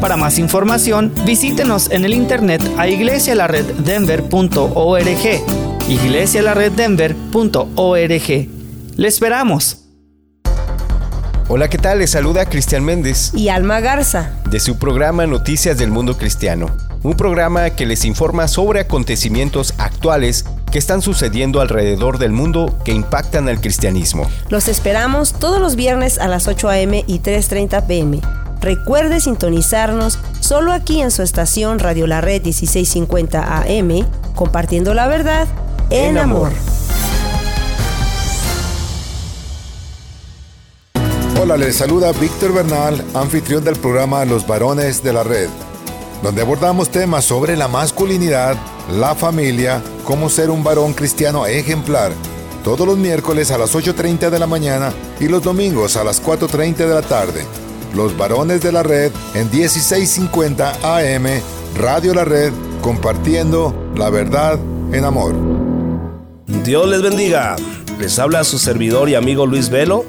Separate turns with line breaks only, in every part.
Para más información, visítenos en el internet a iglesialareddenver.org. iglesialareddenver.org. Le esperamos.
Hola, ¿qué tal? Les saluda Cristian Méndez
y Alma Garza
de su programa Noticias del Mundo Cristiano, un programa que les informa sobre acontecimientos actuales que están sucediendo alrededor del mundo que impactan al cristianismo.
Los esperamos todos los viernes a las 8 a.m. y 3.30 p.m. Recuerde sintonizarnos solo aquí en su estación Radio La Red 1650 AM, compartiendo la verdad en, amor.
Hola, les saluda Víctor Bernal, anfitrión del programa Los Varones de la Red, donde abordamos temas sobre la masculinidad, la familia, cómo ser un varón cristiano ejemplar, todos los miércoles a las 8.30 de la mañana y los domingos a las 4.30 de la tarde. Los Varones de la Red en 1650 AM, Radio La Red, compartiendo la verdad en amor.
Dios les bendiga. Les habla su servidor y amigo Luis Velo,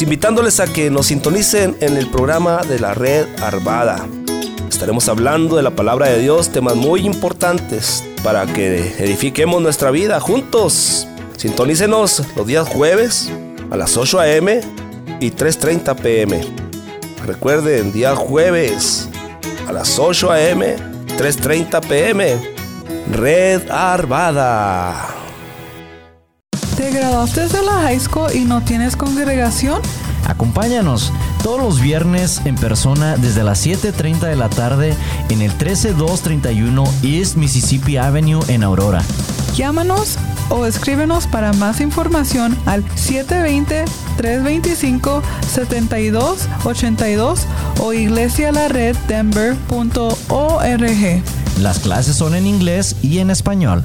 invitándoles a que nos sintonicen en el programa de la Red Arvada. Estaremos hablando de la palabra de Dios, temas muy importantes para que edifiquemos nuestra vida juntos. Sintonícenos los días jueves a las 8 a.m. y 3.30 p.m. Recuerden, día jueves a las 8 a.m., 3.30 p.m. Red Arvada.
¿Te graduaste de la high school y no tienes congregación?
Acompáñanos todos los viernes en persona desde las 7.30 de la tarde en el 13231 East Mississippi Avenue en Aurora.
Llámanos o escríbenos para más información al 720-325-7282 o iglesialareddenver.org.
Las clases son en inglés y en español.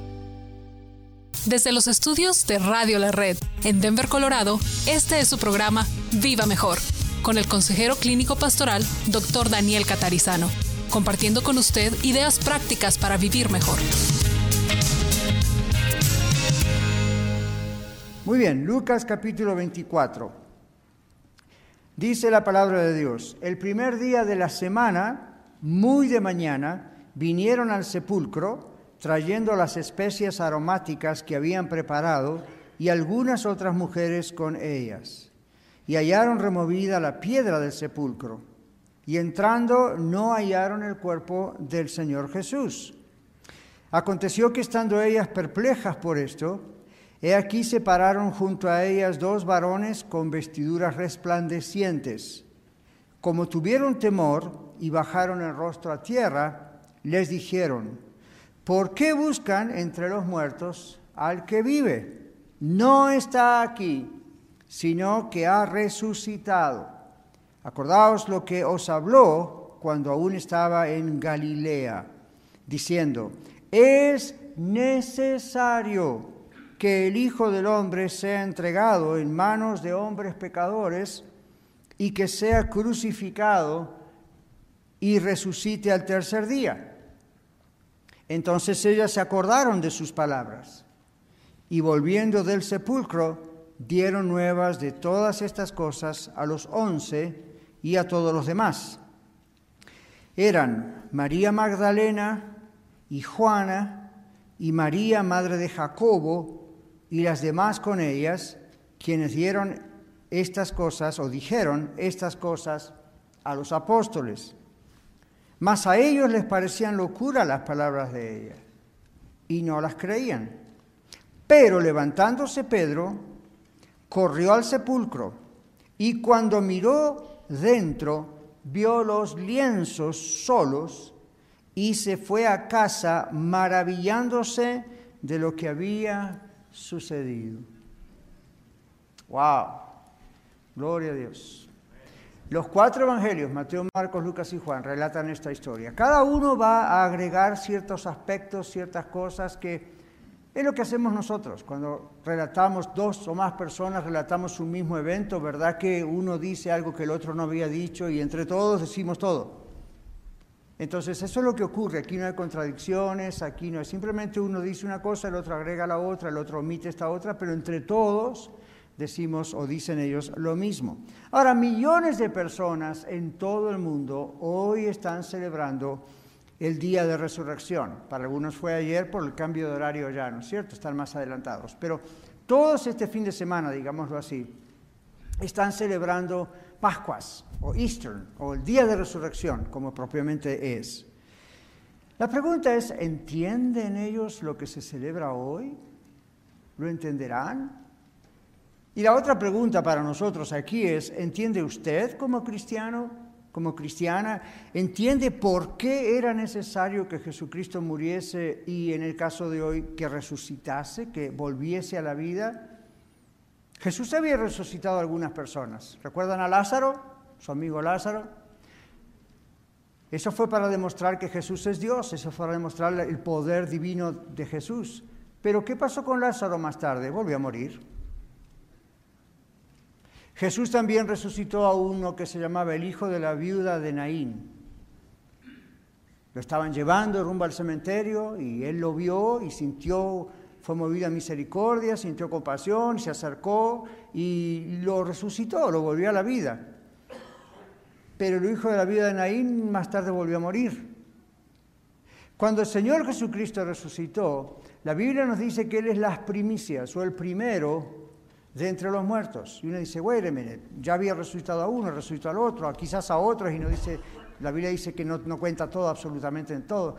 Desde los estudios de Radio La Red en Denver, Colorado, este es su programa Viva Mejor, con el consejero clínico pastoral Dr. Daniel Catarizano, compartiendo con usted ideas prácticas para vivir mejor.
Muy bien, Lucas capítulo 24. Dice la palabra de Dios, el primer día de la semana, muy de mañana, vinieron al sepulcro, trayendo las especias aromáticas que habían preparado y algunas otras mujeres con ellas. Y hallaron removida la piedra del sepulcro. Y entrando no hallaron el cuerpo del Señor Jesús. Aconteció que estando ellas perplejas por esto, he aquí se pararon junto a ellas dos varones con vestiduras resplandecientes. Como tuvieron temor y bajaron el rostro a tierra, les dijeron, ¿Por qué buscan entre los muertos al que vive? No está aquí, sino que ha resucitado. Acordaos lo que os habló cuando aún estaba en Galilea, diciendo, es necesario que el Hijo del Hombre sea entregado en manos de hombres pecadores y que sea crucificado y resucite al tercer día. Entonces ellas se acordaron de sus palabras y volviendo del sepulcro dieron nuevas de todas estas cosas a los once y a todos los demás. Eran María Magdalena y Juana y María, madre de Jacobo, y las demás con ellas, quienes dieron estas cosas o dijeron estas cosas a los apóstoles. Mas a ellos les parecían locura las palabras de ella. y no las creían. Pero levantándose Pedro, corrió al sepulcro y cuando miró dentro, vio los lienzos solos y se fue a casa maravillándose de lo que había sucedido. ¡Wow! Gloria a Dios. Los cuatro evangelios, Mateo, Marcos, Lucas y Juan, relatan esta historia. Cada uno va a agregar ciertos aspectos, ciertas cosas que es lo que hacemos nosotros. Cuando relatamos dos o más personas, relatamos un mismo evento, ¿verdad? Que uno dice algo que el otro no había dicho y entre todos decimos todo. Entonces, eso es lo que ocurre. Aquí no hay contradicciones, aquí no es simplemente uno dice una cosa, el otro agrega la otra, el otro omite esta otra, pero entre todos decimos o dicen ellos lo mismo. Ahora, millones de personas en todo el mundo hoy están celebrando el día de resurrección. Para algunos fue ayer por el cambio de horario ya, ¿no es cierto? Están más adelantados. Pero todos este fin de semana, digámoslo así, están celebrando Pascuas o Easter o el día de resurrección, como propiamente es. La pregunta es, ¿entienden ellos lo que se celebra hoy? ¿Lo entenderán? Y la otra pregunta para nosotros aquí es, ¿entiende usted como cristiano, como cristiana, entiende por qué era necesario que Jesucristo muriese y en el caso de hoy que resucitase, que volviese a la vida? Jesús había resucitado a algunas personas. ¿Recuerdan a Lázaro, su amigo Lázaro? Eso fue para demostrar que Jesús es Dios, eso fue para demostrar el poder divino de Jesús. Pero ¿qué pasó con Lázaro más tarde? Volvió a morir. Jesús también resucitó a uno que se llamaba el hijo de la viuda de Naín. Lo estaban llevando rumbo al cementerio y él lo vio y sintió, fue movido a misericordia, sintió compasión, se acercó y lo resucitó, lo volvió a la vida. Pero el hijo de la viuda de Naín más tarde volvió a morir. Cuando el Señor Jesucristo resucitó, la Biblia nos dice que Él es las primicias o el primero de entre los muertos. Y uno dice, a minute, ya había resucitado a uno, resucitó al otro, quizás a otros, y no dice, la Biblia dice que no cuenta todo, absolutamente en todo.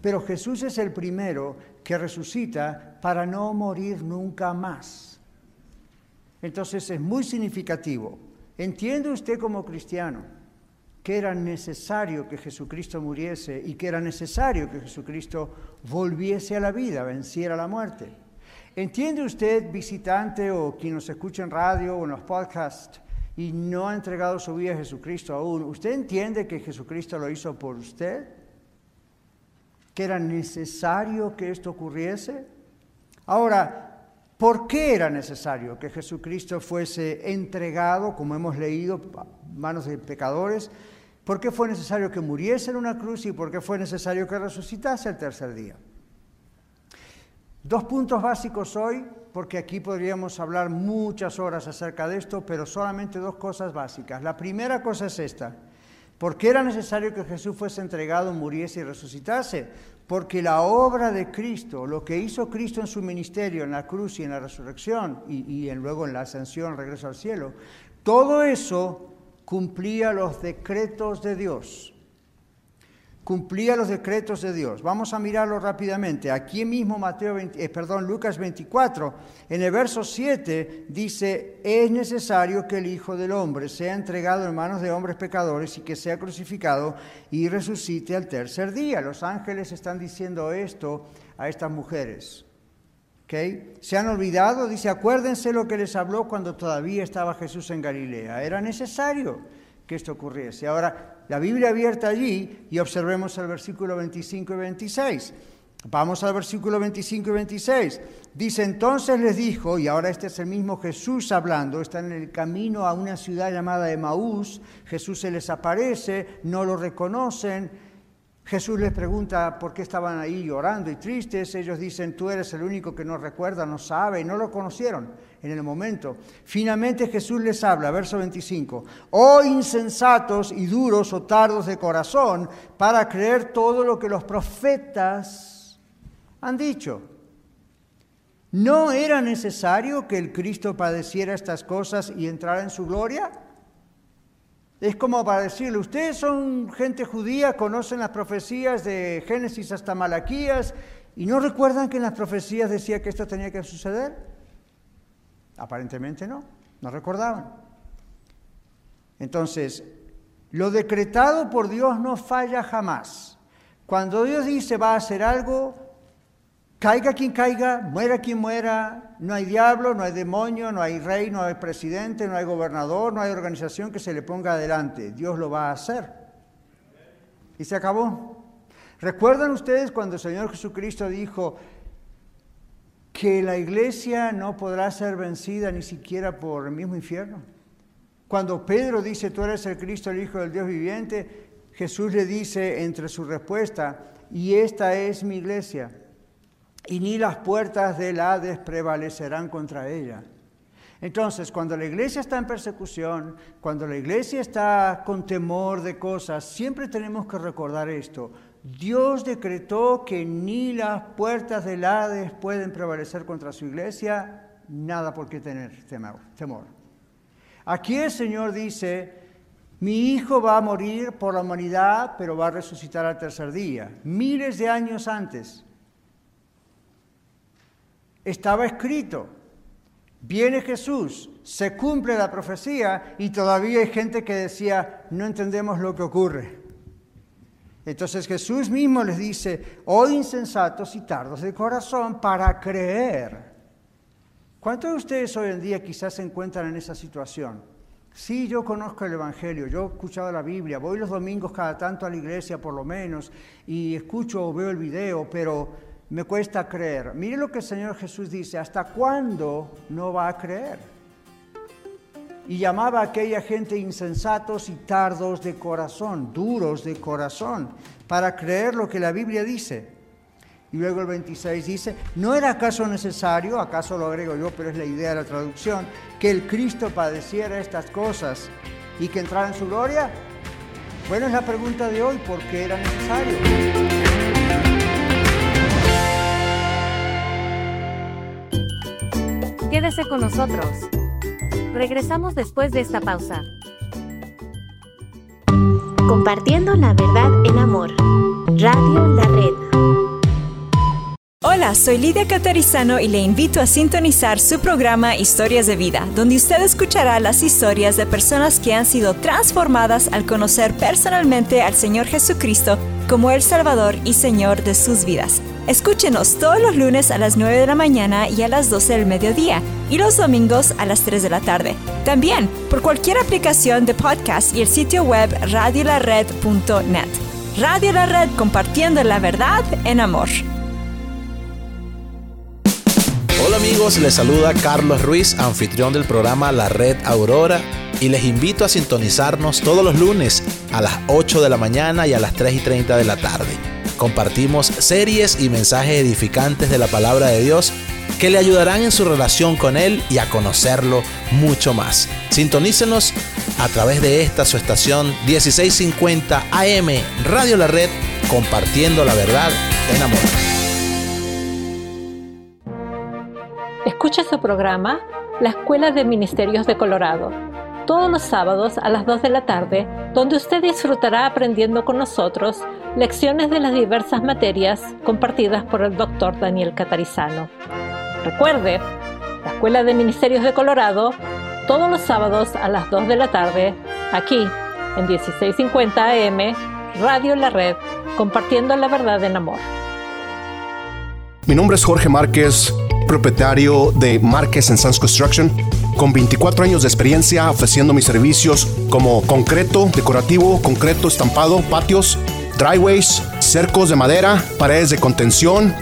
Pero Jesús es el primero que resucita para no morir nunca más. Entonces es muy significativo. ¿Entiende usted como cristiano que era necesario que Jesucristo muriese y que era necesario que Jesucristo volviese a la vida, venciera la muerte? ¿Entiende usted, visitante o quien nos escucha en radio o en los podcasts y no ha entregado su vida a Jesucristo aún? ¿Usted entiende que Jesucristo lo hizo por usted? ¿Que era necesario que esto ocurriese? Ahora, ¿por qué era necesario que Jesucristo fuese entregado, como hemos leído, manos de pecadores? ¿Por qué fue necesario que muriese en una cruz y por qué fue necesario que resucitase el tercer día? Dos puntos básicos hoy, porque aquí podríamos hablar muchas horas acerca de esto, pero solamente dos cosas básicas. La primera cosa es esta. ¿Por qué era necesario que Jesús fuese entregado, muriese y resucitase? Porque la obra de Cristo, lo que hizo Cristo en su ministerio, en la cruz y en la resurrección, y, luego en la ascensión, regreso al cielo, todo eso cumplía los decretos de Dios cumplía los decretos de Dios. Vamos a mirarlo rápidamente. Aquí mismo Mateo eh, perdón, Lucas 24, en el verso 7 dice, "Es necesario que el Hijo del hombre sea entregado en manos de hombres pecadores y que sea crucificado y resucite al tercer día." Los ángeles están diciendo esto a estas mujeres. ¿Okay? Se han olvidado, dice, acuérdense lo que les habló cuando todavía estaba Jesús en Galilea. Era necesario que esto ocurriese. Ahora, la Biblia abierta allí y observemos el versículo 25 y 26. Vamos al versículo 25 y 26. Dice, entonces les dijo, y ahora este es el mismo Jesús hablando, está en el camino a una ciudad llamada Emaús, Jesús se les aparece, no lo reconocen, Jesús les pregunta por qué estaban ahí llorando y tristes. Ellos dicen, tú eres el único que no recuerda, no sabe, y no lo conocieron en el momento. Finalmente Jesús les habla, verso 25, oh insensatos y duros o tardos de corazón para creer todo lo que los profetas han dicho. ¿No era necesario que el Cristo padeciera estas cosas y entrara en su gloria? Es como para decirle, ustedes son gente judía, conocen las profecías de Génesis hasta Malaquías ¿Y no recuerdan que en las profecías decía que esto tenía que suceder? Aparentemente no, no recordaban. Entonces, lo decretado por Dios no falla jamás. Cuando Dios dice va a hacer algo, caiga quien caiga, muera quien muera, no hay diablo, no hay demonio, no hay rey, no hay presidente, no hay gobernador, no hay organización que se le ponga adelante. Dios lo va a hacer. Y se acabó. ¿Recuerdan ustedes cuando el Señor Jesucristo dijo que la iglesia no podrá ser vencida ni siquiera por el mismo infierno? Cuando Pedro dice, tú eres el Cristo, el Hijo del Dios viviente, Jesús le dice entre su respuesta, y esta es mi iglesia, y ni las puertas del Hades prevalecerán contra ella. Entonces, cuando la iglesia está en persecución, cuando la iglesia está con temor de cosas, siempre tenemos que recordar esto. Dios decretó que ni las puertas del Hades pueden prevalecer contra su iglesia, nada por qué tener temor. Aquí el Señor dice, mi hijo va a morir por la humanidad, pero va a resucitar al tercer día. Miles de años antes estaba escrito, viene Jesús, se cumple la profecía y todavía hay gente que decía, no entendemos lo que ocurre. Entonces Jesús mismo les dice, oh insensatos y tardos de corazón para creer. ¿Cuántos de ustedes hoy en día quizás se encuentran en esa situación? Sí, yo conozco el Evangelio, yo he escuchado la Biblia, voy los domingos cada tanto a la iglesia por lo menos y escucho o veo el video, pero me cuesta creer. Mire lo que el Señor Jesús dice, ¿hasta cuándo no va a creer? Y llamaba a aquella gente insensatos y tardos de corazón, duros de corazón, para creer lo que la Biblia dice. Y luego el 26 dice, ¿no era acaso necesario, acaso lo agrego yo, pero es la idea de la traducción, que el Cristo padeciera estas cosas y que entrara en su gloria? Bueno, es la pregunta de hoy, ¿por qué era necesario?
Quédese con nosotros. Regresamos después de esta pausa.
Compartiendo la verdad en amor. Radio La Red.
Hola, soy Lidia Catarizano y le invito a sintonizar su programa Historias de Vida, donde usted escuchará las historias de personas que han sido transformadas al conocer personalmente al Señor Jesucristo como el Salvador y Señor de sus vidas. Escúchenos todos los lunes a las 9 de la mañana y a las 12 del mediodía y los domingos a las 3 de la tarde. También por cualquier aplicación de podcast y el sitio web radiolared.net. Radio La Red compartiendo la verdad en amor.
Hola amigos, les saluda Carlos Ruiz, anfitrión del programa La Red Aurora y les invito a sintonizarnos todos los lunes a las 8 de la mañana y a las 3 y 30 de la tarde. Compartimos series y mensajes edificantes de la palabra de Dios que le ayudarán en su relación con Él y a conocerlo mucho más. Sintonícenos a través de esta su estación 1650 AM Radio La Red, compartiendo la verdad en amor.
Escucha su programa La Escuela de Ministerios de Colorado todos los sábados a las 2 de la tarde, donde usted disfrutará aprendiendo con nosotros lecciones de las diversas materias compartidas por el doctor Daniel Catarizano. Recuerde, la Escuela de Ministerios de Colorado, todos los sábados a las 2 de la tarde, aquí en 1650 AM, Radio La Red, compartiendo la verdad en amor.
Mi nombre es Jorge Márquez, propietario de Márquez Sans Construction con 24 años de experiencia ofreciendo mis servicios como concreto decorativo, concreto estampado, patios, driveways, cercos de madera, paredes de contención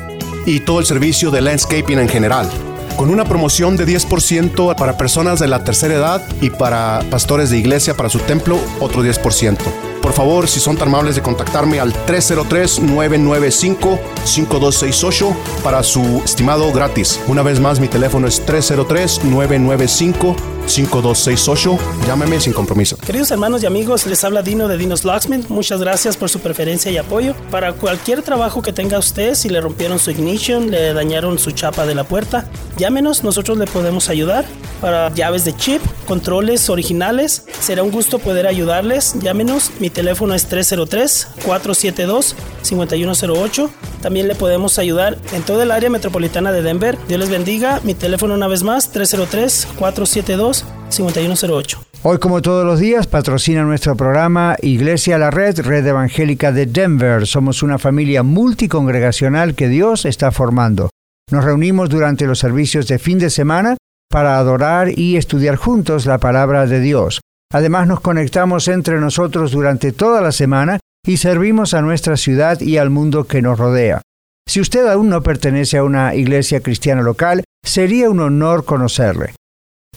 y todo el servicio de landscaping en general. Con una promoción de 10% para personas de la tercera edad y para pastores de iglesia para su templo, otro 10%. Por favor, si son tan amables de contactarme al 303-995-5268 para su estimado gratis. Una vez más, mi teléfono es 303-995-5268. Llámeme sin compromiso.
Queridos hermanos y amigos, les habla Dino de Dinos Locksmith. Muchas gracias por su preferencia y apoyo. Para cualquier trabajo que tenga usted, si le rompieron su ignition, le dañaron su chapa de la puerta, llámenos, nosotros le podemos ayudar. Para llaves de chip, controles originales, será un gusto poder ayudarles. Llámenos. Mi teléfono es 303-472-5108. También le podemos ayudar en toda el área metropolitana de Denver. Dios les bendiga. Mi teléfono una vez más, 303-472-5108.
Hoy, como todos los días, patrocina nuestro programa Iglesia La Red, Red Evangélica de Denver. Somos una familia multicongregacional que Dios está formando. Nos reunimos durante los servicios de fin de semana para adorar y estudiar juntos la palabra de Dios. Además nos conectamos entre nosotros durante toda la semana y servimos a nuestra ciudad y al mundo que nos rodea. Si usted aún no pertenece a una iglesia cristiana local, sería un honor conocerle.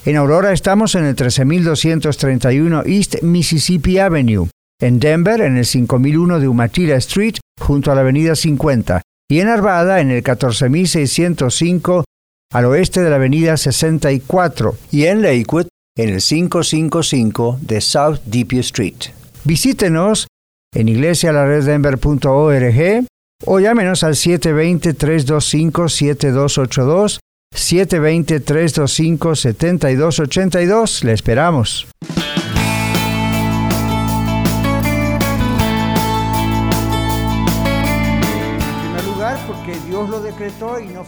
En Aurora estamos en el 13231 East Mississippi Avenue, en Denver en el 5001 de Umatilla Street junto a la Avenida 50 y en Arvada en el 14605 al oeste de la Avenida 64 y en Lakewood en el 555 de South Deepview Street. Visítenos en iglesialareddenver.org o llámenos al 720-325-7282, 720-325-7282. Le esperamos.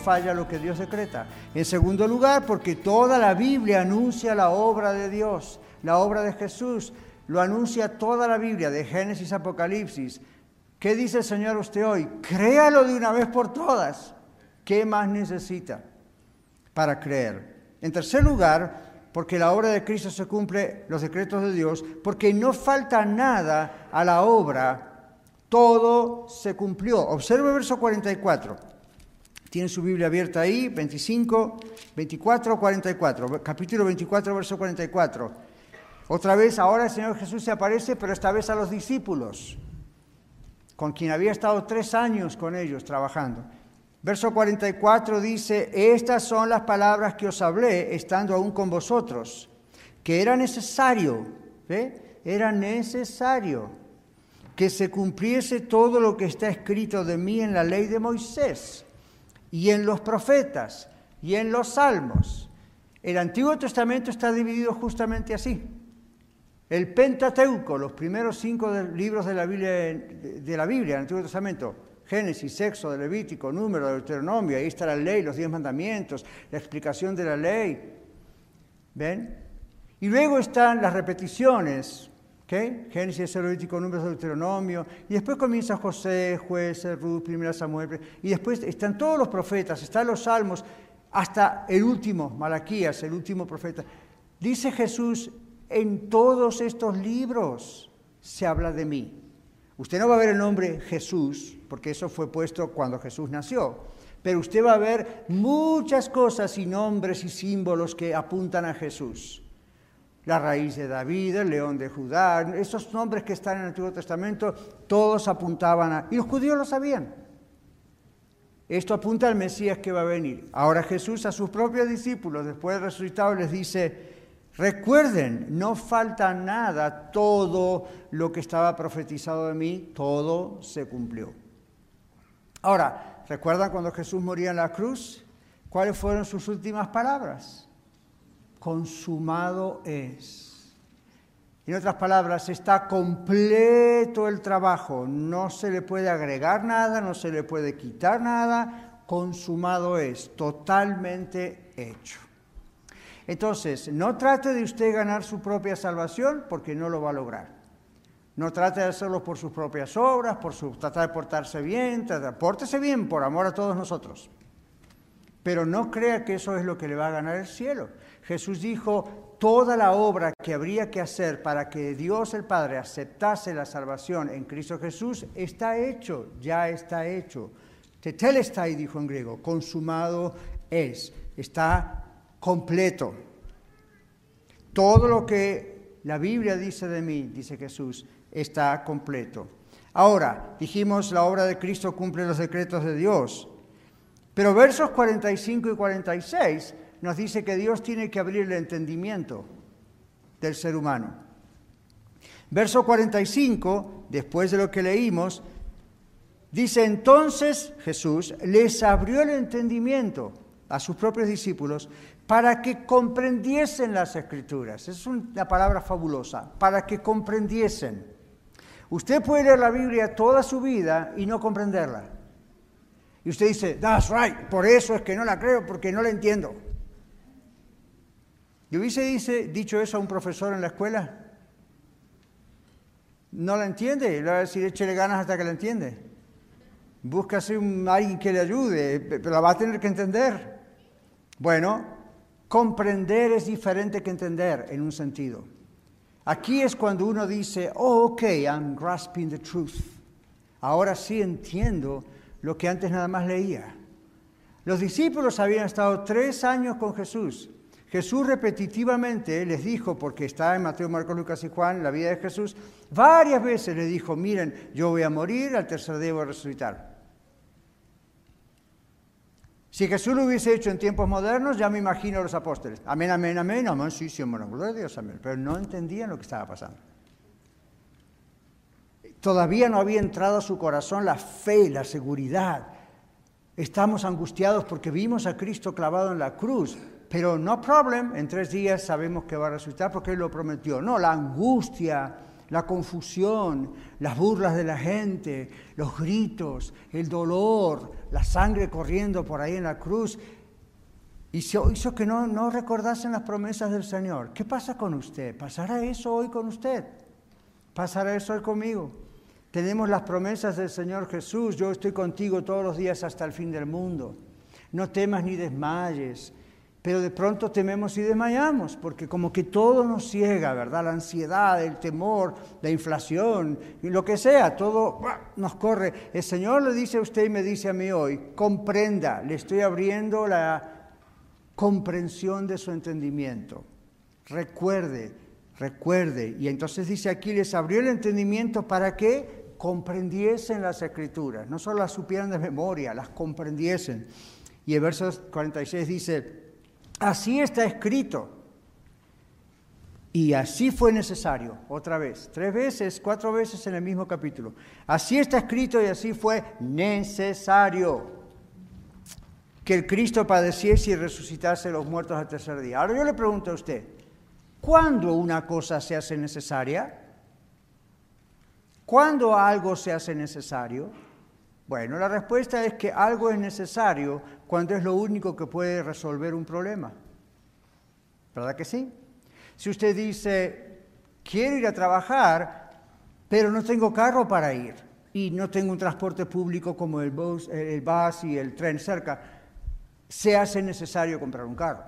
Falla lo que Dios decreta. En segundo lugar, porque toda la Biblia anuncia la obra de Dios, la obra de Jesús. Lo anuncia toda la Biblia, de Génesis a Apocalipsis. ¿Qué dice el Señor usted hoy? Créalo de una vez por todas. ¿Qué más necesita para creer? En tercer lugar, porque la obra de Cristo se cumple los decretos de Dios, porque no falta nada a la obra todo se cumplió. Observe el verso 44. Tiene su Biblia abierta ahí, 25, 24, 44. Capítulo 24, verso 44. Otra vez, ahora el Señor Jesús se aparece, pero esta vez a los discípulos, con quien había estado tres años con ellos trabajando. Verso 44 dice, estas son las palabras que os hablé estando aún con vosotros, que era necesario, ¿ve? Era necesario que se cumpliese todo lo que está escrito de mí en la ley de Moisés y en los profetas y en los salmos. El Antiguo Testamento está dividido justamente así. El Pentateuco, los primeros cinco libros de la Biblia, el Antiguo Testamento, Génesis, Éxodo, Levítico, Número, Deuteronomio, ahí está la ley, los diez mandamientos, la explicación de la ley. ¿Ven? Y luego están las repeticiones, Génesis, Levítico, Números, Deuteronomio, y después comienza José, Jueces, Ruth, Primera Samuel, y después están todos los profetas, están los salmos, hasta el último, Malaquías, el último profeta. Dice Jesús, en todos estos libros se habla de mí. Usted no va a ver el nombre Jesús, porque eso fue puesto cuando Jesús nació, pero usted va a ver muchas cosas y nombres y símbolos que apuntan a Jesús la raíz de David, el león de Judá, esos nombres que están en el Antiguo Testamento, todos apuntaban a... Y los judíos lo sabían. Esto apunta al Mesías que va a venir. Ahora Jesús a sus propios discípulos, después de resucitado, les dice, recuerden, no falta nada, todo lo que estaba profetizado de mí, todo se cumplió. Ahora, ¿recuerdan cuando Jesús moría en la cruz? ¿Cuáles fueron sus últimas palabras? Consumado es. En otras palabras, está completo el trabajo, no se le puede agregar nada, no se le puede quitar nada, consumado es, totalmente hecho. Entonces, no trate de usted ganar su propia salvación porque no lo va a lograr. No trate de hacerlo por sus propias obras, por su, tratar de portarse bien, pórtese bien por amor a todos nosotros. Pero no crea que eso es lo que le va a ganar el cielo. Jesús dijo, toda la obra que habría que hacer para que Dios el Padre aceptase la salvación en Cristo Jesús está hecho, ya está hecho. Tetelestai dijo en griego, consumado es, está completo. Todo lo que la Biblia dice de mí, dice Jesús, está completo. Ahora, dijimos, la obra de Cristo cumple los decretos de Dios. Pero versos 45 y 46 nos dice que Dios tiene que abrir el entendimiento del ser humano. Verso 45, después de lo que leímos, dice entonces Jesús les abrió el entendimiento a sus propios discípulos para que comprendiesen las escrituras. Es una palabra fabulosa, para que comprendiesen. Usted puede leer la Biblia toda su vida y no comprenderla. Y usted dice, that's right, por eso es que no la creo, porque no la entiendo. ¿Y hubiese dice, dicho eso a un profesor en la escuela? No la entiende, le va a decir, échele ganas hasta que la entiende. Búscase un, alguien que le ayude, pero la va a tener que entender. Bueno, comprender es diferente que entender en un sentido. Aquí es cuando uno dice, oh, ok, I'm grasping the truth. Ahora sí entiendo lo que antes nada más leía. Los discípulos habían estado tres años con Jesús. Jesús repetitivamente les dijo, porque está en Mateo, Marcos, Lucas y Juan, la vida de Jesús, varias veces le dijo, miren, yo voy a morir, al tercer día voy a resucitar. Si Jesús lo hubiese hecho en tiempos modernos, ya me imagino a los apóstoles. Amén, amén, amén, amén, sí, sí, amén, gloria a Dios, amén. Pero no entendían lo que estaba pasando. Todavía no había entrado a su corazón la fe, la seguridad. Estamos angustiados porque vimos a Cristo clavado en la cruz, pero no problem, en tres días sabemos que va a resucitar porque Él lo prometió. No, la angustia, la confusión, las burlas de la gente, los gritos, el dolor, la sangre corriendo por ahí en la cruz, hizo, hizo que no recordasen las promesas del Señor. ¿Qué pasa con usted? ¿Pasará eso hoy con usted? ¿Pasará eso hoy conmigo? Tenemos las promesas del Señor Jesús, yo estoy contigo todos los días hasta el fin del mundo. No temas ni desmayes. Pero de pronto tememos y desmayamos, porque como que todo nos ciega, ¿verdad? La ansiedad, el temor, la inflación, lo que sea, todo nos corre. El Señor le dice a usted y me dice a mí hoy, comprenda, le estoy abriendo la comprensión de su entendimiento. Recuerde, recuerde. Y entonces dice aquí, les abrió el entendimiento para que comprendiesen las escrituras, no solo las supieran de memoria, las comprendiesen. Y el verso 46 dice, Así está escrito. Y así fue necesario, otra vez, tres veces, cuatro veces en el mismo capítulo. Así está escrito y así fue necesario que el Cristo padeciese y resucitase los muertos al tercer día. Ahora yo le pregunto a usted, ¿cuándo una cosa se hace necesaria? ¿Cuándo algo se hace necesario? Bueno, la respuesta es que algo es necesario cuando es lo único que puede resolver un problema. ¿Verdad que sí? Si usted dice, quiero ir a trabajar, pero no tengo carro para ir y no tengo un transporte público como el bus, el bus y el tren cerca, se hace necesario comprar un carro.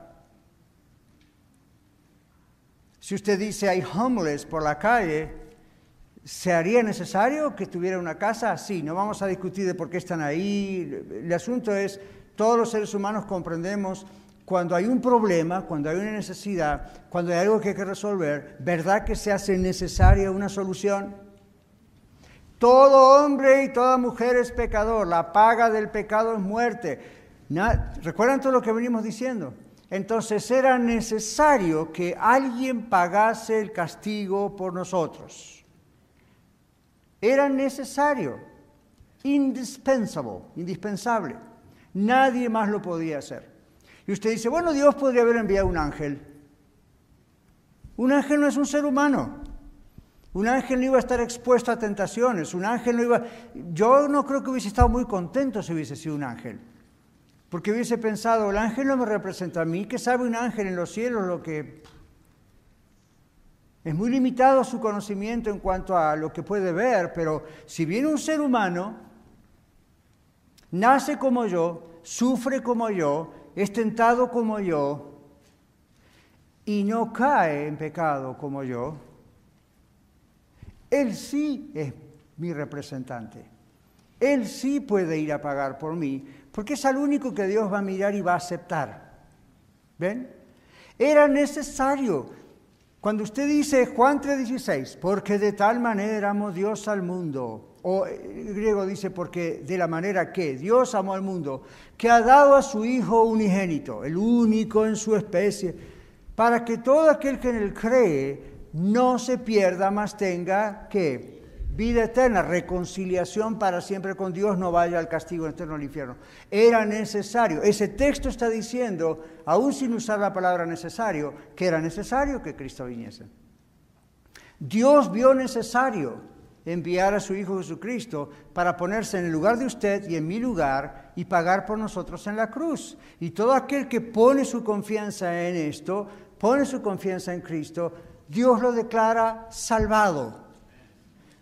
Si usted dice hay homeless por la calle, ¿Se haría necesario que tuviera una casa? Sí, no vamos a discutir de por qué están ahí. El asunto es, todos los seres humanos comprendemos cuando hay un problema, cuando hay una necesidad, cuando hay algo que hay que resolver, ¿verdad que se hace necesaria una solución? Todo hombre y toda mujer es pecador, la paga del pecado es muerte. ¿Recuerdan todo lo que venimos diciendo? Entonces era necesario que alguien pagase el castigo por nosotros. Era necesario, indispensable, indispensable. Nadie más lo podía hacer. Y usted dice, bueno, Dios podría haber enviado un ángel. Un ángel no es un ser humano. Un ángel no iba a estar expuesto a tentaciones. Un ángel no iba... Yo no creo que hubiese estado muy contento si hubiese sido un ángel. Porque hubiese pensado, el ángel no me representa a mí. ¿Qué sabe un ángel en los cielos lo que es muy limitado su conocimiento en cuanto a lo que puede ver, pero si viene un ser humano, nace como yo, sufre como yo, es tentado como yo y no cae en pecado como yo, él sí es mi representante. Él sí puede ir a pagar por mí, porque es al único que Dios va a mirar y va a aceptar. ¿Ven? Era necesario cuando usted dice Juan 3:16, porque de tal manera amó Dios al mundo, o el griego dice porque de la manera que Dios amó al mundo, que ha dado a su Hijo unigénito, el único en su especie, para que todo aquel que en él cree no se pierda, más tenga que vida eterna, reconciliación para siempre con Dios, no vaya al castigo eterno al infierno. Era necesario. Ese texto está diciendo, aún sin usar la palabra necesario, que era necesario que Cristo viniese. Dios vio necesario enviar a su Hijo Jesucristo para ponerse en el lugar de usted y en mi lugar y pagar por nosotros en la cruz. Y todo aquel que pone su confianza en esto, pone su confianza en Cristo, Dios lo declara salvado.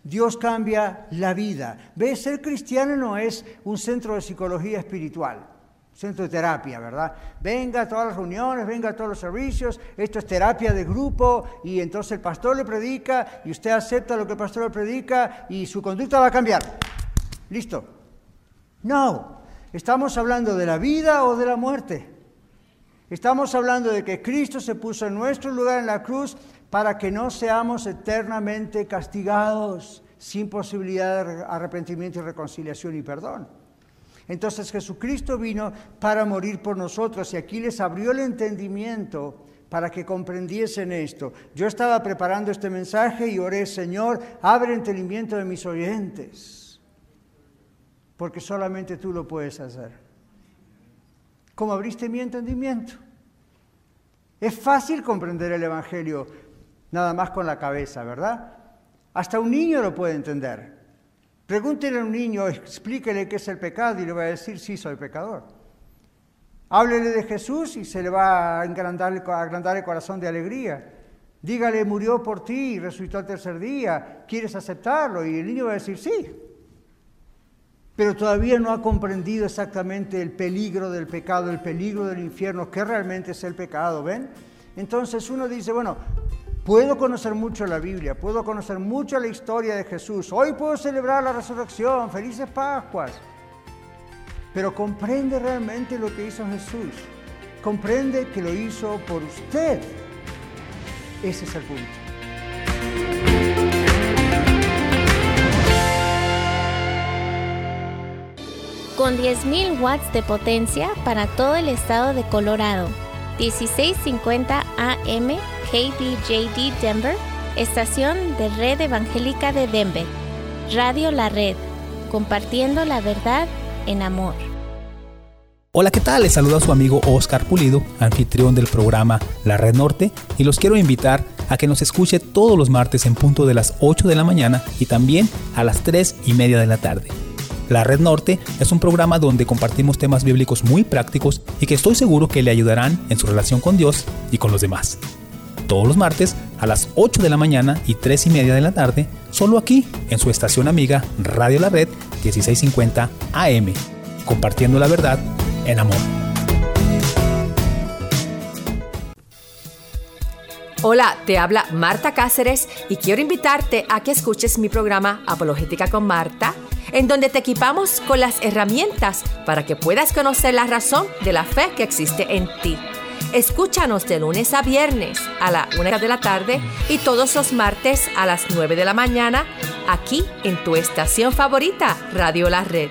Dios cambia la vida. ¿Ves? Ser cristiano no es un centro de psicología espiritual centro de terapia, ¿verdad? Venga a todas las reuniones, venga a todos los servicios, esto es terapia de grupo y entonces el pastor le predica y usted acepta lo que el pastor le predica y su conducta va a cambiar. Listo. No, estamos hablando de la vida o de la muerte. Estamos hablando de que Cristo se puso en nuestro lugar en la cruz para que no seamos eternamente castigados sin posibilidad de arrepentimiento y reconciliación y perdón. Entonces Jesucristo vino para morir por nosotros y aquí les abrió el entendimiento para que comprendiesen esto. Yo estaba preparando este mensaje y oré, Señor, abre el entendimiento de mis oyentes, porque solamente tú lo puedes hacer. ¿Cómo abriste mi entendimiento? Es fácil comprender el Evangelio nada más con la cabeza, ¿verdad? Hasta un niño lo puede entender. Pregúntele a un niño, explíquele qué es el pecado y le va a decir, sí, soy pecador. Háblele de Jesús y se le va a agrandar, el corazón de alegría. Dígale, murió por ti y resucitó al tercer día, ¿quieres aceptarlo? Y el niño va a decir, sí. Pero todavía no ha comprendido exactamente el peligro del pecado, el peligro del infierno, qué realmente es el pecado, ¿ven? Entonces uno dice, bueno, Puedo conocer mucho la Biblia, puedo conocer mucho la historia de Jesús. Hoy puedo celebrar la resurrección, felices Pascuas. Pero comprende realmente lo que hizo Jesús. Comprende que lo hizo por usted. Ese es el punto.
Con 10.000 watts de potencia para todo el estado de Colorado. 1650 AM KBJD Denver, estación de Red Evangélica de Denver. Radio La Red, compartiendo la verdad en amor.
Hola, ¿qué tal? Les saluda su amigo Oscar Pulido, anfitrión del programa La Red Norte, y los quiero invitar a que nos escuche todos los martes en punto de las 8 de la mañana y también a las 3 y media de la tarde. La Red Norte es un programa donde compartimos temas bíblicos muy prácticos y que estoy seguro que le ayudarán en su relación con Dios y con los demás todos los martes a las 8 de la mañana y 3 y media de la tarde, solo aquí en su estación amiga Radio La Red 1650 AM, compartiendo la verdad en amor.
Hola, te habla Marta Cáceres y quiero invitarte a que escuches mi programa Apologética con Marta, en donde te equipamos con las herramientas para que puedas conocer la razón de la fe que existe en ti. Escúchanos de lunes a viernes a la una de la tarde y todos los martes a las 9 de la mañana aquí en tu estación favorita, Radio La Red.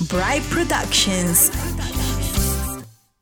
Bright Productions.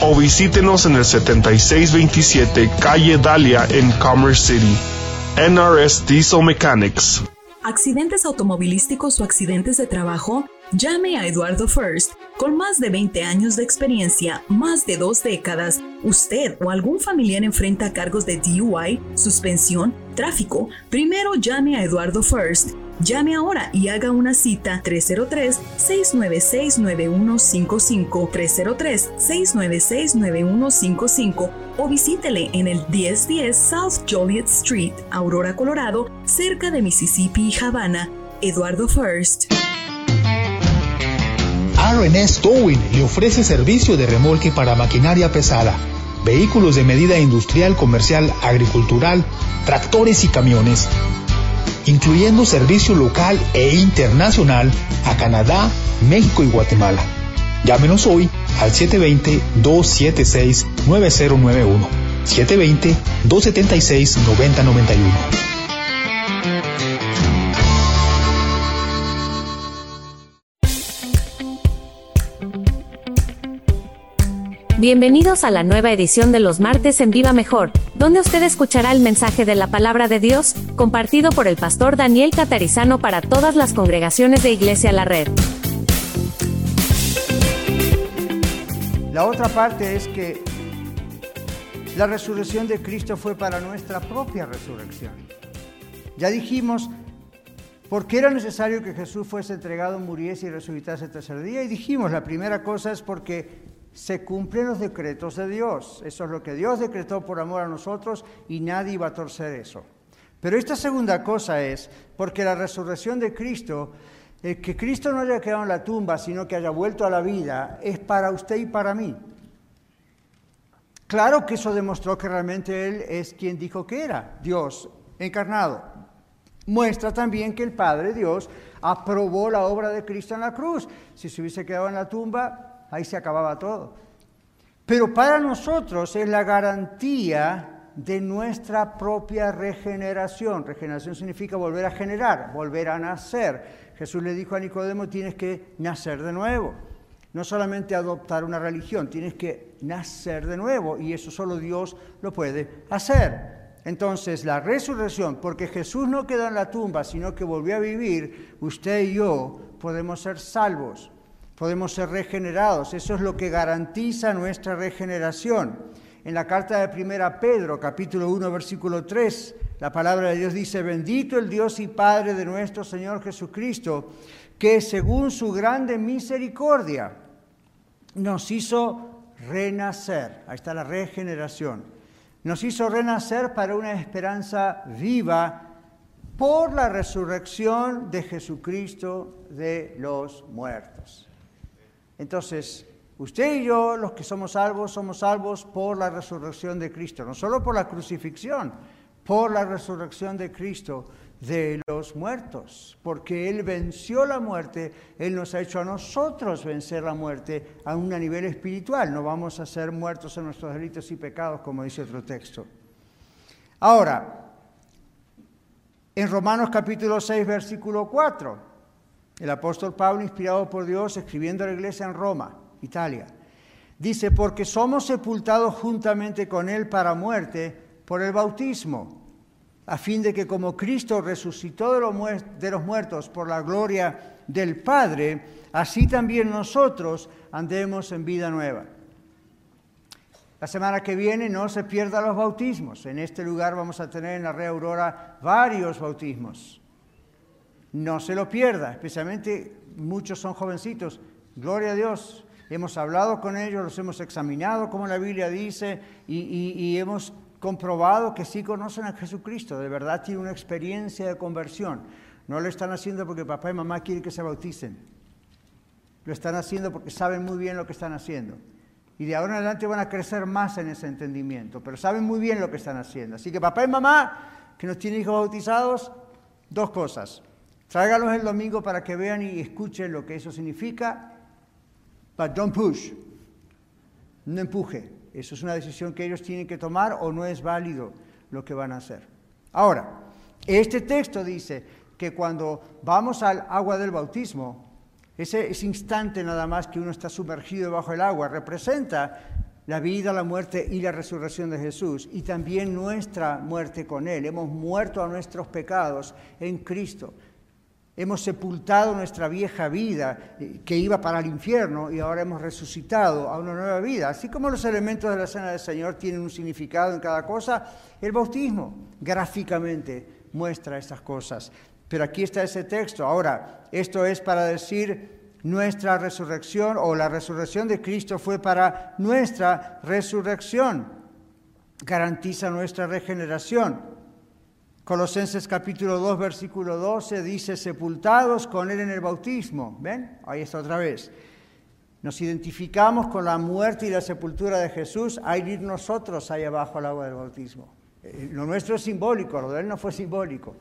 o visítenos en el 7627 Calle Dalia en Commerce City. NRS Diesel Mechanics.
¿Accidentes automovilísticos o accidentes de trabajo? Llame a Eduardo First. Con más de 20 años de experiencia, más de dos décadas, usted o algún familiar enfrenta cargos de DUI, suspensión, tráfico. Primero llame a Eduardo First. Llame ahora y haga una cita. 303-696-9155, 303-696-9155 o visítele en el 1010 South Joliet Street, Aurora, Colorado, cerca de Mississippi y Havana. Eduardo First.
RNS Towing le ofrece servicio de remolque para maquinaria pesada, vehículos de medida industrial, comercial, agricultural, tractores y camiones, incluyendo servicio local e internacional a Canadá, México y Guatemala. Llámenos hoy al 720-276-9091. 720-276-9091.
Bienvenidos a la nueva edición de los martes en Viva Mejor, donde usted escuchará el mensaje de la palabra de Dios, compartido por el pastor Daniel Catarizano para todas las congregaciones de Iglesia La Red.
La otra parte es que la resurrección de Cristo fue para nuestra propia resurrección. Ya dijimos por qué era necesario que Jesús fuese entregado, muriese y resucitase el tercer día. Y dijimos, la primera cosa es porque se cumplen los decretos de Dios. Eso es lo que Dios decretó por amor a nosotros y nadie va a torcer eso. Pero esta segunda cosa es porque la resurrección de Cristo, el que Cristo no haya quedado en la tumba, sino que haya vuelto a la vida, es para usted y para mí. Claro que eso demostró que realmente Él es quien dijo que era, Dios encarnado. Muestra también que el Padre Dios aprobó la obra de Cristo en la cruz. Si se hubiese quedado en la tumba, ahí se acababa todo. Pero para nosotros es la garantía de nuestra propia regeneración. Regeneración significa volver a generar, volver a nacer. Jesús le dijo a Nicodemo, tienes que nacer de nuevo. No solamente adoptar una religión, tienes que nacer de nuevo y eso solo Dios lo puede hacer. Entonces, la resurrección, porque Jesús no quedó en la tumba, sino que volvió a vivir, usted y yo podemos ser salvos podemos ser regenerados. Eso es lo que garantiza nuestra regeneración. En la carta de Primera Pedro, capítulo 1, versículo 3, la palabra de Dios dice, bendito el Dios y Padre de nuestro Señor Jesucristo, que según su grande misericordia nos hizo renacer. Ahí está la regeneración. Nos hizo renacer para una esperanza viva por la resurrección de Jesucristo de los muertos. Entonces, usted y yo, los que somos salvos, somos salvos por la resurrección de Cristo, no solo por la crucifixión, por la resurrección de Cristo de los muertos, porque Él venció la muerte, Él nos ha hecho a nosotros vencer la muerte a un nivel espiritual, no vamos a ser muertos en nuestros delitos y pecados, como dice otro texto. Ahora, en Romanos capítulo 6, versículo 4, el apóstol Pablo, inspirado por Dios, escribiendo a la iglesia en Roma, Italia, dice, porque somos sepultados juntamente con Él para muerte por el bautismo, a fin de que como Cristo resucitó de los, muertos por la gloria del Padre, así también nosotros andemos en vida nueva. La semana que viene no se pierdan los bautismos. En este lugar vamos a tener en la Red Aurora varios bautismos. No se lo pierda, especialmente muchos son jovencitos. Gloria a Dios. Hemos hablado con ellos, los hemos examinado, como la Biblia dice, y, hemos comprobado que sí conocen a Jesucristo, de verdad tienen una experiencia de conversión. No lo están haciendo porque papá y mamá quieren que se bauticen. Lo están haciendo porque saben muy bien lo que están haciendo. Y de ahora en adelante van a crecer más en ese entendimiento, pero saben muy bien lo que están haciendo. Así que papá y mamá que nos tienen hijos bautizados, dos cosas. Tráigalos el domingo para que vean y escuchen lo que eso significa. But don't push. No empuje. Eso es una decisión que ellos tienen que tomar o no es válido lo que van a hacer. Ahora, este texto dice que cuando vamos al agua del bautismo, ese, ese instante nada más que uno está sumergido bajo el agua representa la vida, la muerte y la resurrección de Jesús, y también nuestra muerte con Él. Hemos muerto a nuestros pecados en Cristo. Hemos sepultado nuestra vieja vida eh, que iba para el infierno y ahora hemos resucitado a una nueva vida. Así como los elementos de la cena del Señor tienen un significado en cada cosa, el bautismo gráficamente muestra estas cosas. Pero aquí está ese texto. Ahora, esto es para decir nuestra resurrección o la resurrección de Cristo fue para nuestra resurrección. Garantiza nuestra regeneración. Colosenses capítulo 2, versículo 12 dice, sepultados con Él en el bautismo. ¿Ven? Ahí está otra vez. Nos identificamos con la muerte y la sepultura de Jesús, hay ir nosotros ahí abajo al agua del bautismo. Eh, lo nuestro es simbólico, lo de Él no fue simbólico,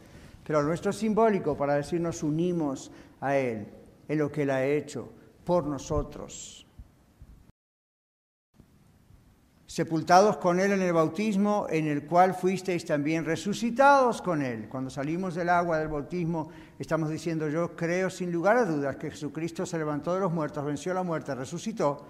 pero lo nuestro es simbólico para decir nos unimos a Él en lo que Él ha hecho por nosotros. Sepultados con Él en el bautismo, en el cual fuisteis también resucitados con Él. Cuando salimos del agua del bautismo, estamos diciendo, yo creo sin lugar a dudas que Jesucristo se levantó de los muertos, venció la muerte, resucitó,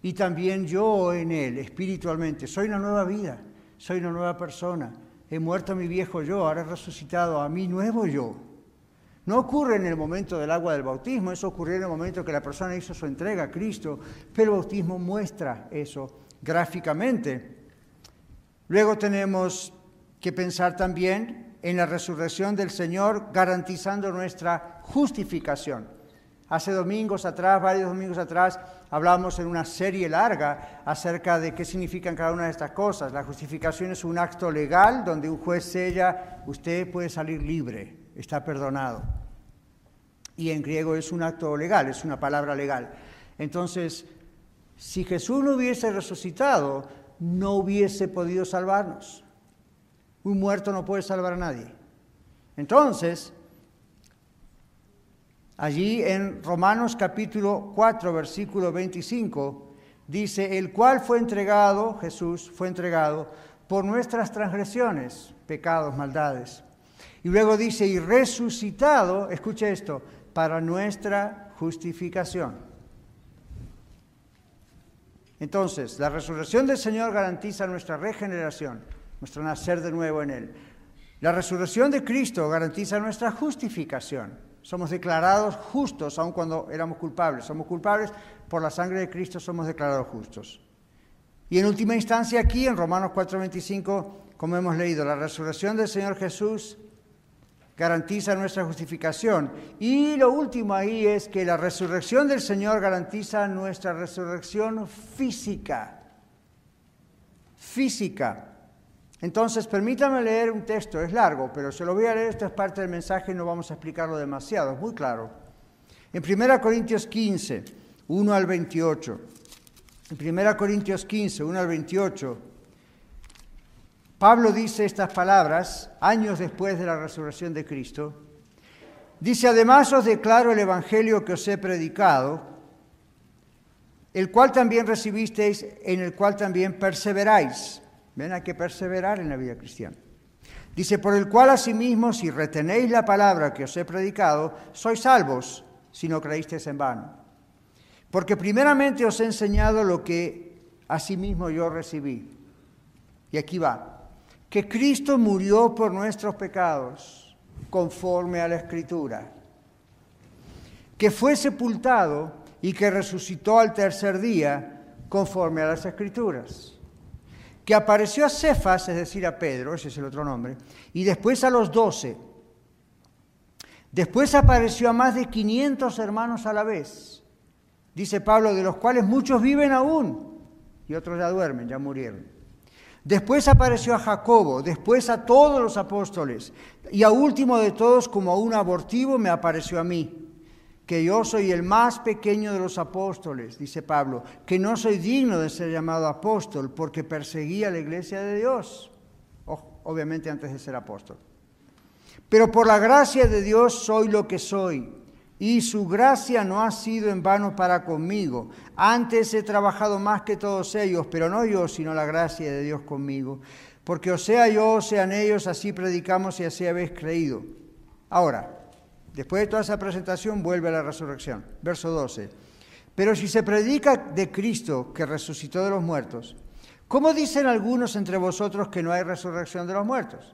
y también yo en Él, espiritualmente, soy una nueva vida, soy una nueva persona. He muerto a mi viejo yo, ahora he resucitado a mi nuevo yo. No ocurre en el momento del agua del bautismo, eso ocurrió en el momento que la persona hizo su entrega a Cristo, pero el bautismo muestra eso gráficamente. Luego tenemos que pensar también en la resurrección del Señor garantizando nuestra justificación. Hace domingos atrás, varios domingos atrás, hablamos en una serie larga acerca de qué significan cada una de estas cosas. La justificación es un acto legal donde un juez sella, usted puede salir libre está perdonado. Y en griego es un acto legal, es una palabra legal. Entonces, si Jesús no hubiese resucitado, no hubiese podido salvarnos. Un muerto no puede salvar a nadie. Entonces, allí en Romanos capítulo 4, versículo 25, dice, el cual fue entregado, Jesús fue entregado, por nuestras transgresiones, pecados, maldades y luego dice, y resucitado, escuche esto, para nuestra justificación. Entonces, la resurrección del Señor garantiza nuestra regeneración, nuestro nacer de nuevo en Él. La resurrección de Cristo garantiza nuestra justificación. Somos declarados justos aun cuando éramos culpables. Somos culpables por la sangre de Cristo, somos declarados justos. Y en última instancia aquí en Romanos 4:25, como hemos leído, la resurrección del Señor Jesús garantiza nuestra justificación. Y lo último ahí es que la resurrección del Señor garantiza nuestra resurrección física. Física. Entonces, permítame leer un texto, es largo, pero se lo voy a leer, esto es parte del mensaje y no vamos a explicarlo demasiado, es muy claro. En 1 Corintios 15, 1 al 28. En 1 Corintios 15, 1 al 28 Pablo dice estas palabras años después de la resurrección de Cristo. Dice, además os declaro el Evangelio que os he predicado, el cual también recibisteis, en el cual también perseveráis. Ven, hay que perseverar en la vida cristiana. Dice, por el cual asimismo, si retenéis la palabra que os he predicado, sois salvos si no creísteis en vano. Porque primeramente os he enseñado lo que asimismo yo recibí. Y aquí va que Cristo murió por nuestros pecados, conforme a la Escritura, que fue sepultado y que resucitó al tercer día, conforme a las Escrituras, que apareció a Cefas, es decir, a Pedro, ese es el otro nombre, y después a los doce. Después apareció a más de 500 hermanos a la vez, dice Pablo, de los cuales muchos viven aún y otros ya duermen, ya murieron. Después apareció a Jacobo, después a todos los apóstoles, y a último de todos, como a un abortivo, me apareció a mí, que yo soy el más pequeño de los apóstoles, dice Pablo, que no soy digno de ser llamado apóstol porque perseguía la iglesia de Dios, obviamente antes de ser apóstol. Pero por la gracia de Dios soy lo que soy y su gracia no ha sido en vano para conmigo. Antes he trabajado más que todos ellos, pero no yo, sino la gracia de Dios conmigo. Porque o sea yo, o sean ellos, así predicamos y así habéis creído. Ahora, después de toda esa presentación, vuelve a la resurrección. Verso 12. Pero si se predica de Cristo que resucitó de los muertos, ¿cómo dicen algunos entre vosotros que no hay resurrección de los muertos?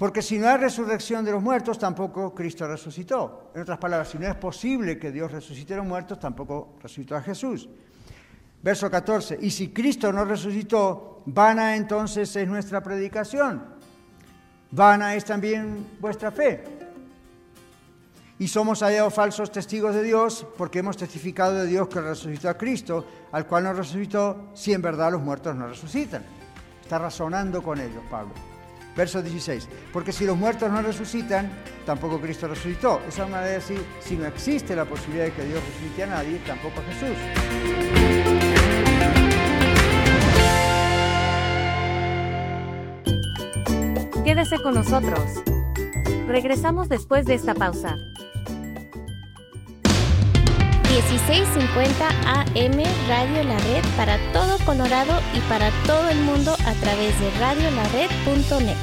Porque si no hay resurrección de los muertos, tampoco Cristo resucitó. En otras palabras, si no es posible que Dios resucite a los muertos, tampoco resucitó a Jesús. Verso 14, y si Cristo no resucitó, vana entonces es nuestra predicación, vana es también vuestra fe. Y somos hallados falsos testigos de Dios porque hemos testificado de Dios que resucitó a Cristo, al cual no resucitó, si en verdad los muertos no resucitan. Está razonando con ellos, Pablo. Verso 16. Porque si los muertos no resucitan, tampoco Cristo resucitó. Esa manera de decir, si no existe la posibilidad de que Dios resucite a nadie, tampoco a Jesús.
Quédese con nosotros. Regresamos después de esta pausa. 1650 AM Radio La Red para todo Colorado y para todo el mundo a través de radiolared.net,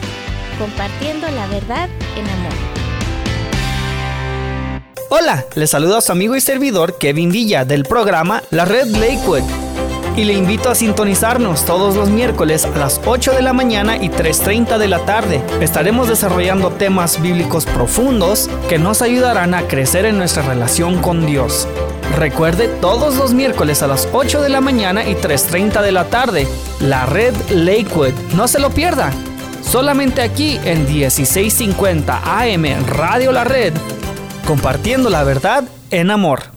compartiendo la verdad en amor.
Hola, les saluda su amigo y servidor Kevin Villa del programa La Red Lakewood y le invito a sintonizarnos todos los miércoles a las 8 de la mañana y 3.30 de la tarde. Estaremos desarrollando temas bíblicos profundos que nos ayudarán a crecer en nuestra relación con Dios. Recuerde todos los miércoles a las 8 de la mañana y 3.30 de la tarde, la red Lakewood. No se lo pierda. Solamente aquí en 1650 AM Radio La Red, compartiendo la verdad en amor.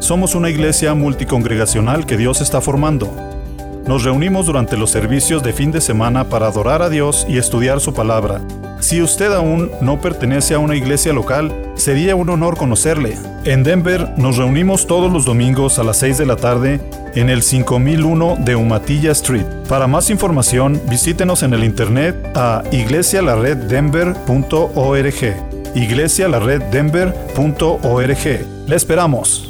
somos una iglesia multicongregacional que Dios está formando. Nos reunimos durante los servicios de fin de semana para adorar a Dios y estudiar su palabra. Si usted aún no pertenece a una iglesia local, sería un honor conocerle. En Denver nos reunimos todos los domingos a las 6 de la tarde en el 5001 de Umatilla Street. Para más información, visítenos en el internet a iglesialareddenver.org. iglesialareddenver.org. Le esperamos.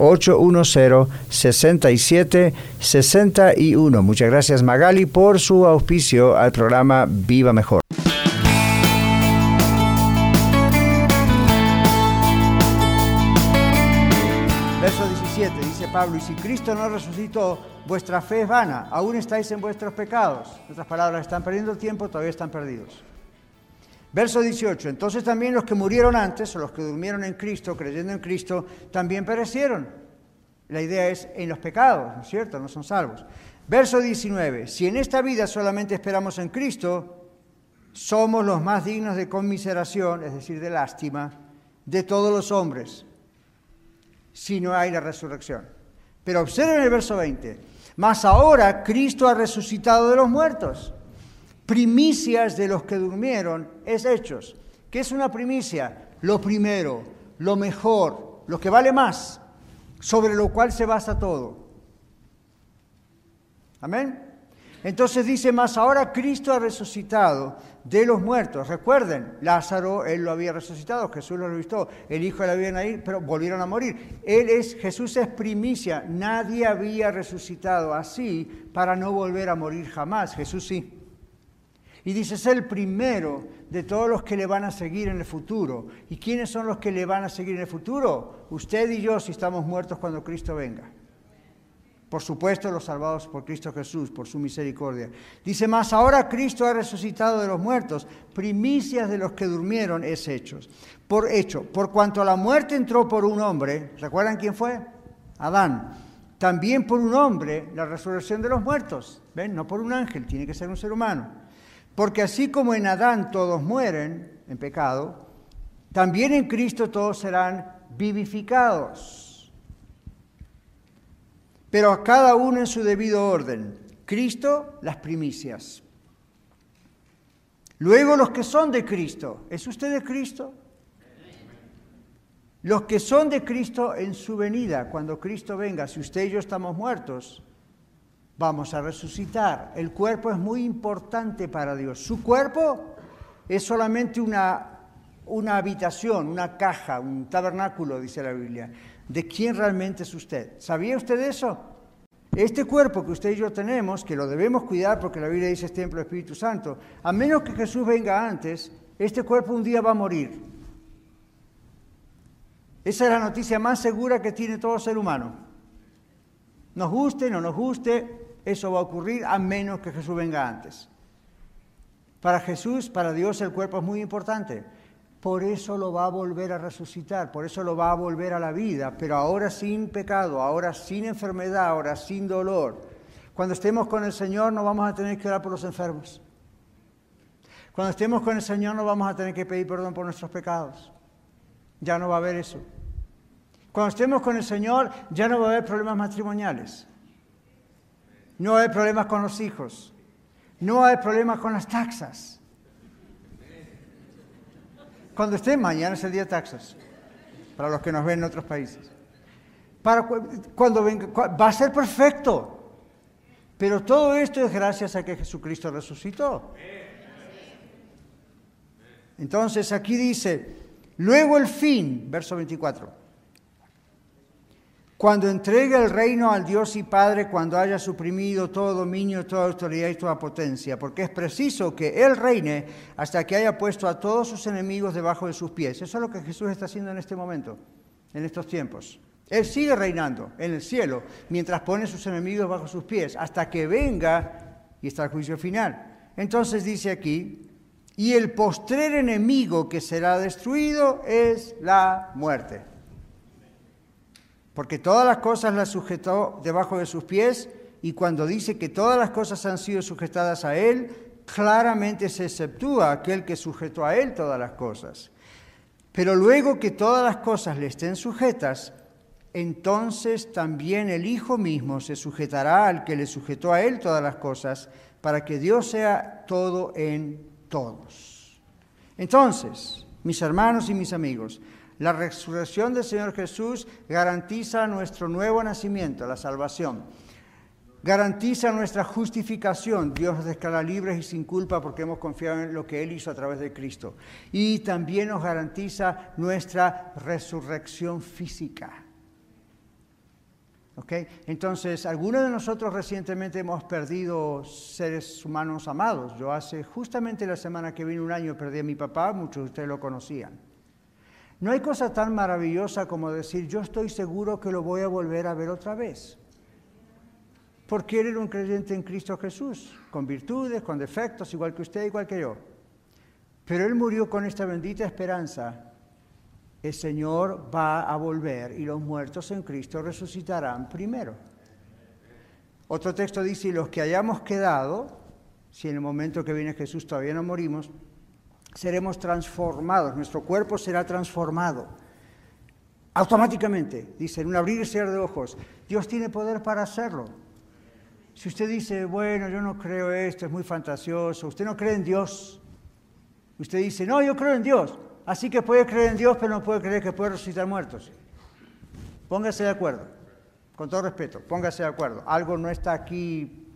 810-6761. Muchas gracias Magali por su auspicio al programa Viva Mejor. Verso 17 dice Pablo, y si Cristo no resucitó, vuestra fe es vana, aún estáis en vuestros pecados. En otras palabras, están perdiendo tiempo, todavía están perdidos. Verso 18. Entonces también los que murieron antes, o los que durmieron en Cristo, creyendo en Cristo, también perecieron. La idea es en los pecados, ¿no es cierto? No son salvos. Verso 19. Si en esta vida solamente esperamos en Cristo, somos los más dignos de conmiseración, es decir, de lástima, de todos los hombres, si no hay la resurrección. Pero observen el verso 20. Mas ahora Cristo ha resucitado de los muertos. Primicias de los que durmieron es hechos. ¿Qué es una primicia? Lo primero, lo mejor, lo que vale más, sobre lo cual se basa todo. Amén. Entonces dice más, ahora Cristo ha resucitado de los muertos. Recuerden, Lázaro, él lo había resucitado, Jesús lo visto, el hijo le habían ahí, pero volvieron a morir. Él es, Jesús es primicia, nadie había resucitado así para no volver a morir jamás, Jesús sí. Y dice, es el primero de todos los que le van a seguir en el futuro. ¿Y quiénes son los que le van a seguir en el futuro? Usted y yo si estamos muertos cuando Cristo venga. Por supuesto, los salvados por Cristo Jesús, por su misericordia. Dice más, ahora Cristo ha resucitado de los muertos, primicias de los que durmieron es hechos. Por hecho, por cuanto la muerte entró por un hombre, ¿recuerdan quién fue? Adán. También por un hombre la resurrección de los muertos. ¿Ven? No por un ángel, tiene que ser un ser humano. Porque así como en Adán todos mueren en pecado, también en Cristo todos serán vivificados pero a cada uno en su debido orden. Cristo, las primicias. Luego los que son de Cristo. ¿Es usted de Cristo? Los que son de Cristo en su venida, cuando Cristo venga, si usted y yo estamos muertos, vamos a resucitar. El cuerpo es muy importante para Dios. Su cuerpo es solamente una, una habitación, una caja, un tabernáculo, dice la Biblia de quién realmente es usted. ¿Sabía usted eso? Este cuerpo que usted y yo tenemos, que lo debemos cuidar porque la Biblia dice es templo del Espíritu Santo, a menos que Jesús venga antes, este cuerpo un día va a morir. Esa es la noticia más segura que tiene todo ser humano. Nos guste, no nos guste, eso va a ocurrir a menos que Jesús venga antes. Para Jesús, para Dios, el cuerpo es muy importante por eso lo va a volver a resucitar, por eso lo va a volver a la vida, pero ahora sin pecado, ahora sin enfermedad, ahora sin dolor. Cuando estemos con el Señor no vamos a tener que orar por los enfermos. Cuando estemos con el Señor no vamos a tener que pedir perdón por nuestros pecados. Ya no va a haber eso. Cuando estemos con el Señor ya no va a haber problemas matrimoniales. No haber problemas con los hijos. No haber problemas con las taxas. Cuando esté, mañana es el día de taxas, para los que nos ven en otros países. Para cuando venga, va a ser perfecto. Pero todo esto es gracias a que Jesucristo resucitó. Entonces aquí dice, luego el fin, verso 24 cuando entregue el reino al Dios y Padre, cuando haya suprimido todo dominio, toda autoridad y toda potencia, porque es preciso que Él reine hasta que haya puesto a todos sus enemigos debajo de sus pies. Eso es lo que Jesús está haciendo en este momento, en estos tiempos. Él sigue reinando en el cielo mientras pone sus enemigos bajo sus pies, hasta que venga y está el juicio final. Entonces dice aquí, y el postrer enemigo que será destruido es la muerte porque todas las cosas las sujetó debajo de sus pies, y cuando dice que todas las cosas han sido sujetadas a Él, claramente se exceptúa aquel que sujetó a Él todas las cosas. Pero luego que todas las cosas le estén sujetas, entonces también el Hijo mismo se sujetará al que le sujetó a Él todas las cosas, para que Dios sea todo en todos. Entonces, mis hermanos y mis amigos, la resurrección del Señor Jesús garantiza nuestro nuevo nacimiento, la salvación. Garantiza nuestra justificación. Dios nos declara libres y sin culpa porque hemos confiado en lo que Él hizo a través de Cristo. Y también nos garantiza nuestra resurrección física. Entonces, algunos de nosotros recientemente hemos perdido seres humanos amados. Yo hace justamente la semana que vino un año perdí a mi papá, muchos de ustedes lo conocían. No hay cosa tan maravillosa como decir, yo estoy seguro que lo voy a volver a ver otra vez. Porque él era un creyente en Cristo Jesús, con virtudes, con defectos, igual que usted, igual que yo. Pero él murió con esta bendita esperanza. El Señor va a volver y los muertos en Cristo resucitarán primero. Otro texto dice, y los que hayamos quedado, si en el momento que viene Jesús todavía no morimos, seremos transformados, nuestro cuerpo será transformado. Automáticamente, dice, en un abrir y cerrar de ojos, Dios tiene poder para hacerlo. Si usted dice, bueno, yo no creo esto, es muy fantasioso, usted no cree en Dios, usted dice, no, yo creo en Dios, así que puede creer en Dios, pero no puede creer que puede resucitar muertos. Póngase de acuerdo, con todo respeto, póngase de acuerdo. Algo no está aquí.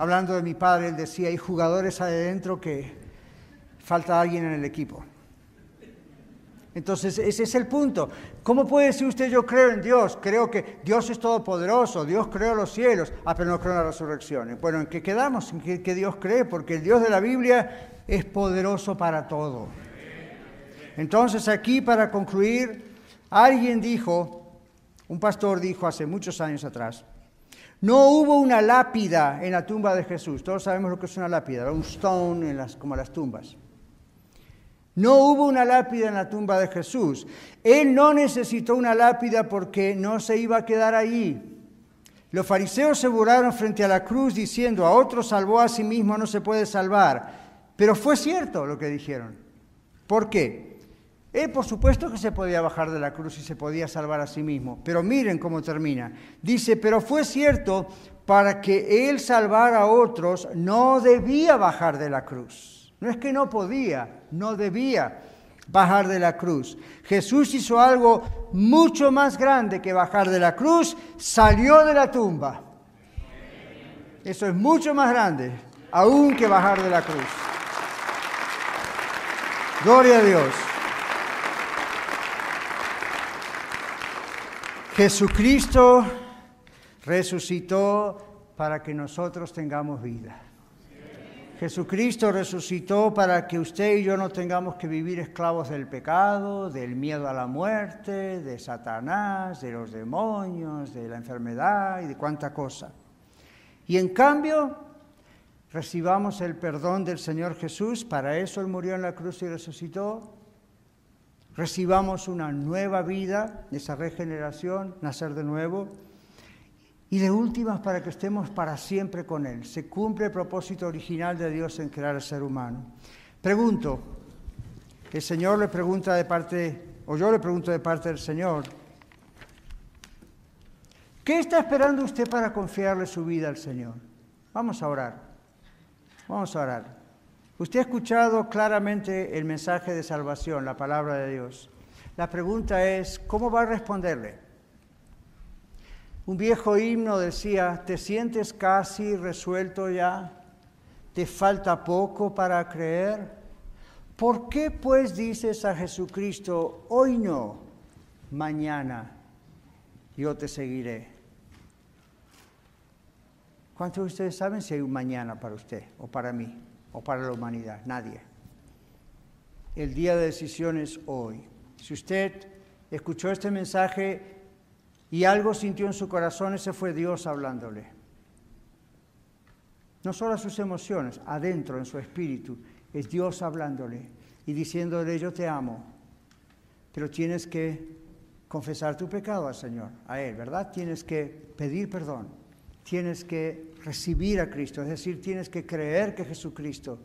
Hablando de mi padre, él decía, hay jugadores adentro que falta alguien en el equipo. Entonces, ese es el punto. ¿Cómo puede decir usted yo creo en Dios? Creo que Dios es todopoderoso, Dios creó los cielos, ah, pero no creo en la resurrección. Bueno, ¿en qué quedamos? ¿En qué, Dios cree? Porque el Dios de la Biblia es poderoso para todo. Entonces, aquí para concluir, alguien dijo, un pastor dijo hace muchos años atrás, no hubo una lápida en la tumba de Jesús. Todos sabemos lo que es una lápida, un stone como las tumbas. No hubo una lápida en la tumba de Jesús. Él no necesitó una lápida porque no se iba a quedar allí. Los fariseos se burlaron frente a la cruz diciendo, a otro salvó a sí mismo, no se puede salvar. Pero fue cierto lo que dijeron. ¿Por qué? Él por supuesto que se podía bajar de la cruz y se podía salvar a sí mismo. Pero miren cómo termina. Dice, pero fue cierto para que él salvara a otros, no debía bajar de la cruz. No es que no podía, no debía bajar de la cruz. Jesús hizo algo mucho más grande que bajar de la cruz, salió de la tumba. Eso es mucho más grande, aún que bajar de la cruz. Gloria a Dios. Jesucristo resucitó para que nosotros tengamos vida. Jesucristo resucitó para que usted y yo no tengamos que vivir esclavos del pecado, del miedo a la muerte, de Satanás, de los demonios, de la enfermedad y de cuánta cosa. Y en cambio, recibamos el perdón del Señor Jesús, para eso Él murió en la cruz y resucitó. Recibamos una nueva vida, esa regeneración, nacer de nuevo y de últimas para que estemos para siempre con Él. Se cumple el propósito original de Dios en crear al ser humano. Pregunto, el Señor le pregunta de parte, o yo le pregunto de parte del Señor, ¿qué está esperando usted para confiarle su vida al Señor? Vamos a orar, vamos a orar. Usted ha escuchado claramente el mensaje de salvación, la palabra de Dios. La pregunta es, ¿cómo va a responderle? Un viejo himno decía, ¿te sientes casi resuelto ya? ¿Te falta poco para creer? ¿Por qué pues dices a Jesucristo, hoy no, mañana yo te seguiré? ¿Cuántos de ustedes saben si hay un mañana para usted o para mí o para la humanidad? Nadie. El día de decisión es hoy. Si usted escuchó este mensaje y algo sintió en su corazón, ese fue Dios hablándole. No solo a sus emociones, adentro, en su espíritu, es Dios hablándole y diciéndole, yo te amo, pero tienes que confesar tu pecado al Señor, a Él, ¿verdad? Tienes que pedir perdón, tienes que recibir a Cristo, es decir, tienes que creer que Jesucristo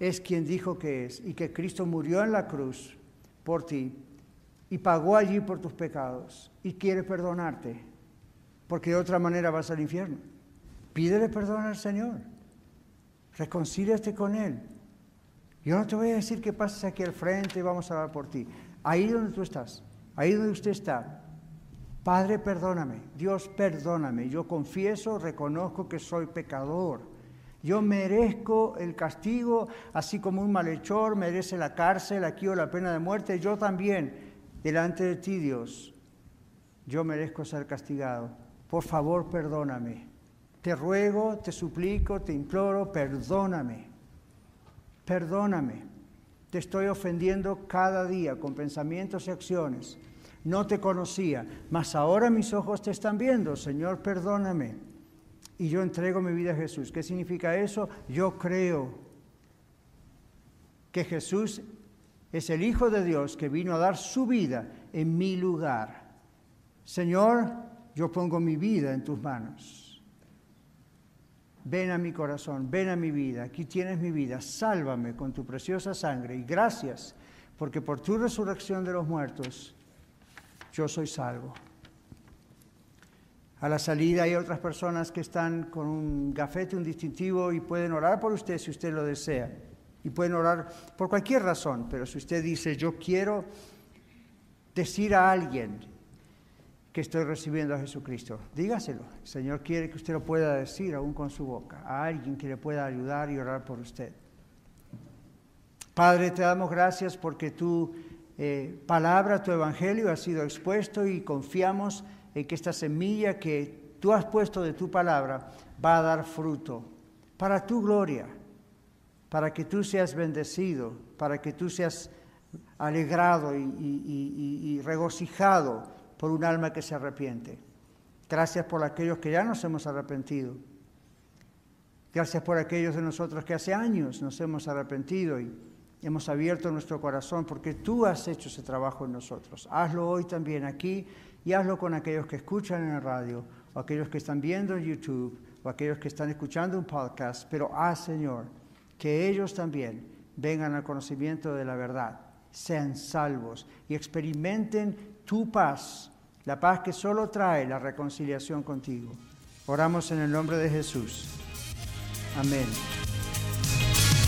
es quien dijo que es y que Cristo murió en la cruz por ti y pagó allí por tus pecados y quiere perdonarte, porque de otra manera vas al infierno. Pídele perdón al Señor, reconcíliate con Él. Yo no te voy a decir que pases aquí al frente y vamos a hablar por ti. Ahí donde tú estás, ahí donde usted está. Padre, perdóname. Dios, perdóname. Yo confieso, reconozco que soy pecador. Yo merezco el castigo, así como un malhechor merece la cárcel aquí o la pena de muerte. Yo también delante de ti, Dios, yo merezco ser castigado. Por favor, perdóname. Te ruego, te suplico, te imploro, perdóname. Perdóname. Te estoy ofendiendo cada día con pensamientos y acciones. No te conocía, mas ahora mis ojos te están viendo. Señor, perdóname. Y yo entrego mi vida a Jesús. ¿Qué significa eso? Yo creo que Jesús es el Hijo de Dios que vino a dar su vida en mi lugar. Señor, yo pongo mi vida en tus manos. ven a mi corazón, ven a mi vida, aquí tienes mi vida, sálvame con tu preciosa sangre y gracias porque por tu resurrección de los muertos yo soy salvo. A la salida hay otras personas que están con un gafete, un distintivo y pueden orar por usted si usted lo desea. Y pueden orar por cualquier razón, pero si usted dice, yo quiero decir a alguien que estoy recibiendo a Jesucristo, dígaselo. El Señor quiere que usted lo pueda decir aún con su boca, a alguien que le pueda ayudar y orar por usted. Padre, te damos gracias porque tu eh, palabra, tu evangelio ha sido expuesto y confiamos en que esta semilla que tú has puesto de tu palabra va a dar fruto para tu gloria, para que tú seas bendecido, para que tú seas alegrado y, y regocijado por un alma que se arrepiente. Gracias por aquellos que ya nos hemos arrepentido. Gracias por aquellos de nosotros que hace años nos hemos arrepentido y hemos abierto nuestro corazón porque tú has hecho ese trabajo en nosotros. Hazlo hoy también aquí y hazlo con aquellos que escuchan en el radio o aquellos que están viendo en YouTube o aquellos que están escuchando un podcast, pero haz, Señor, que ellos también vengan al conocimiento de la verdad, sean salvos y experimenten tu paz, la paz que solo trae la reconciliación contigo. Oramos en el nombre de Jesús. Amén.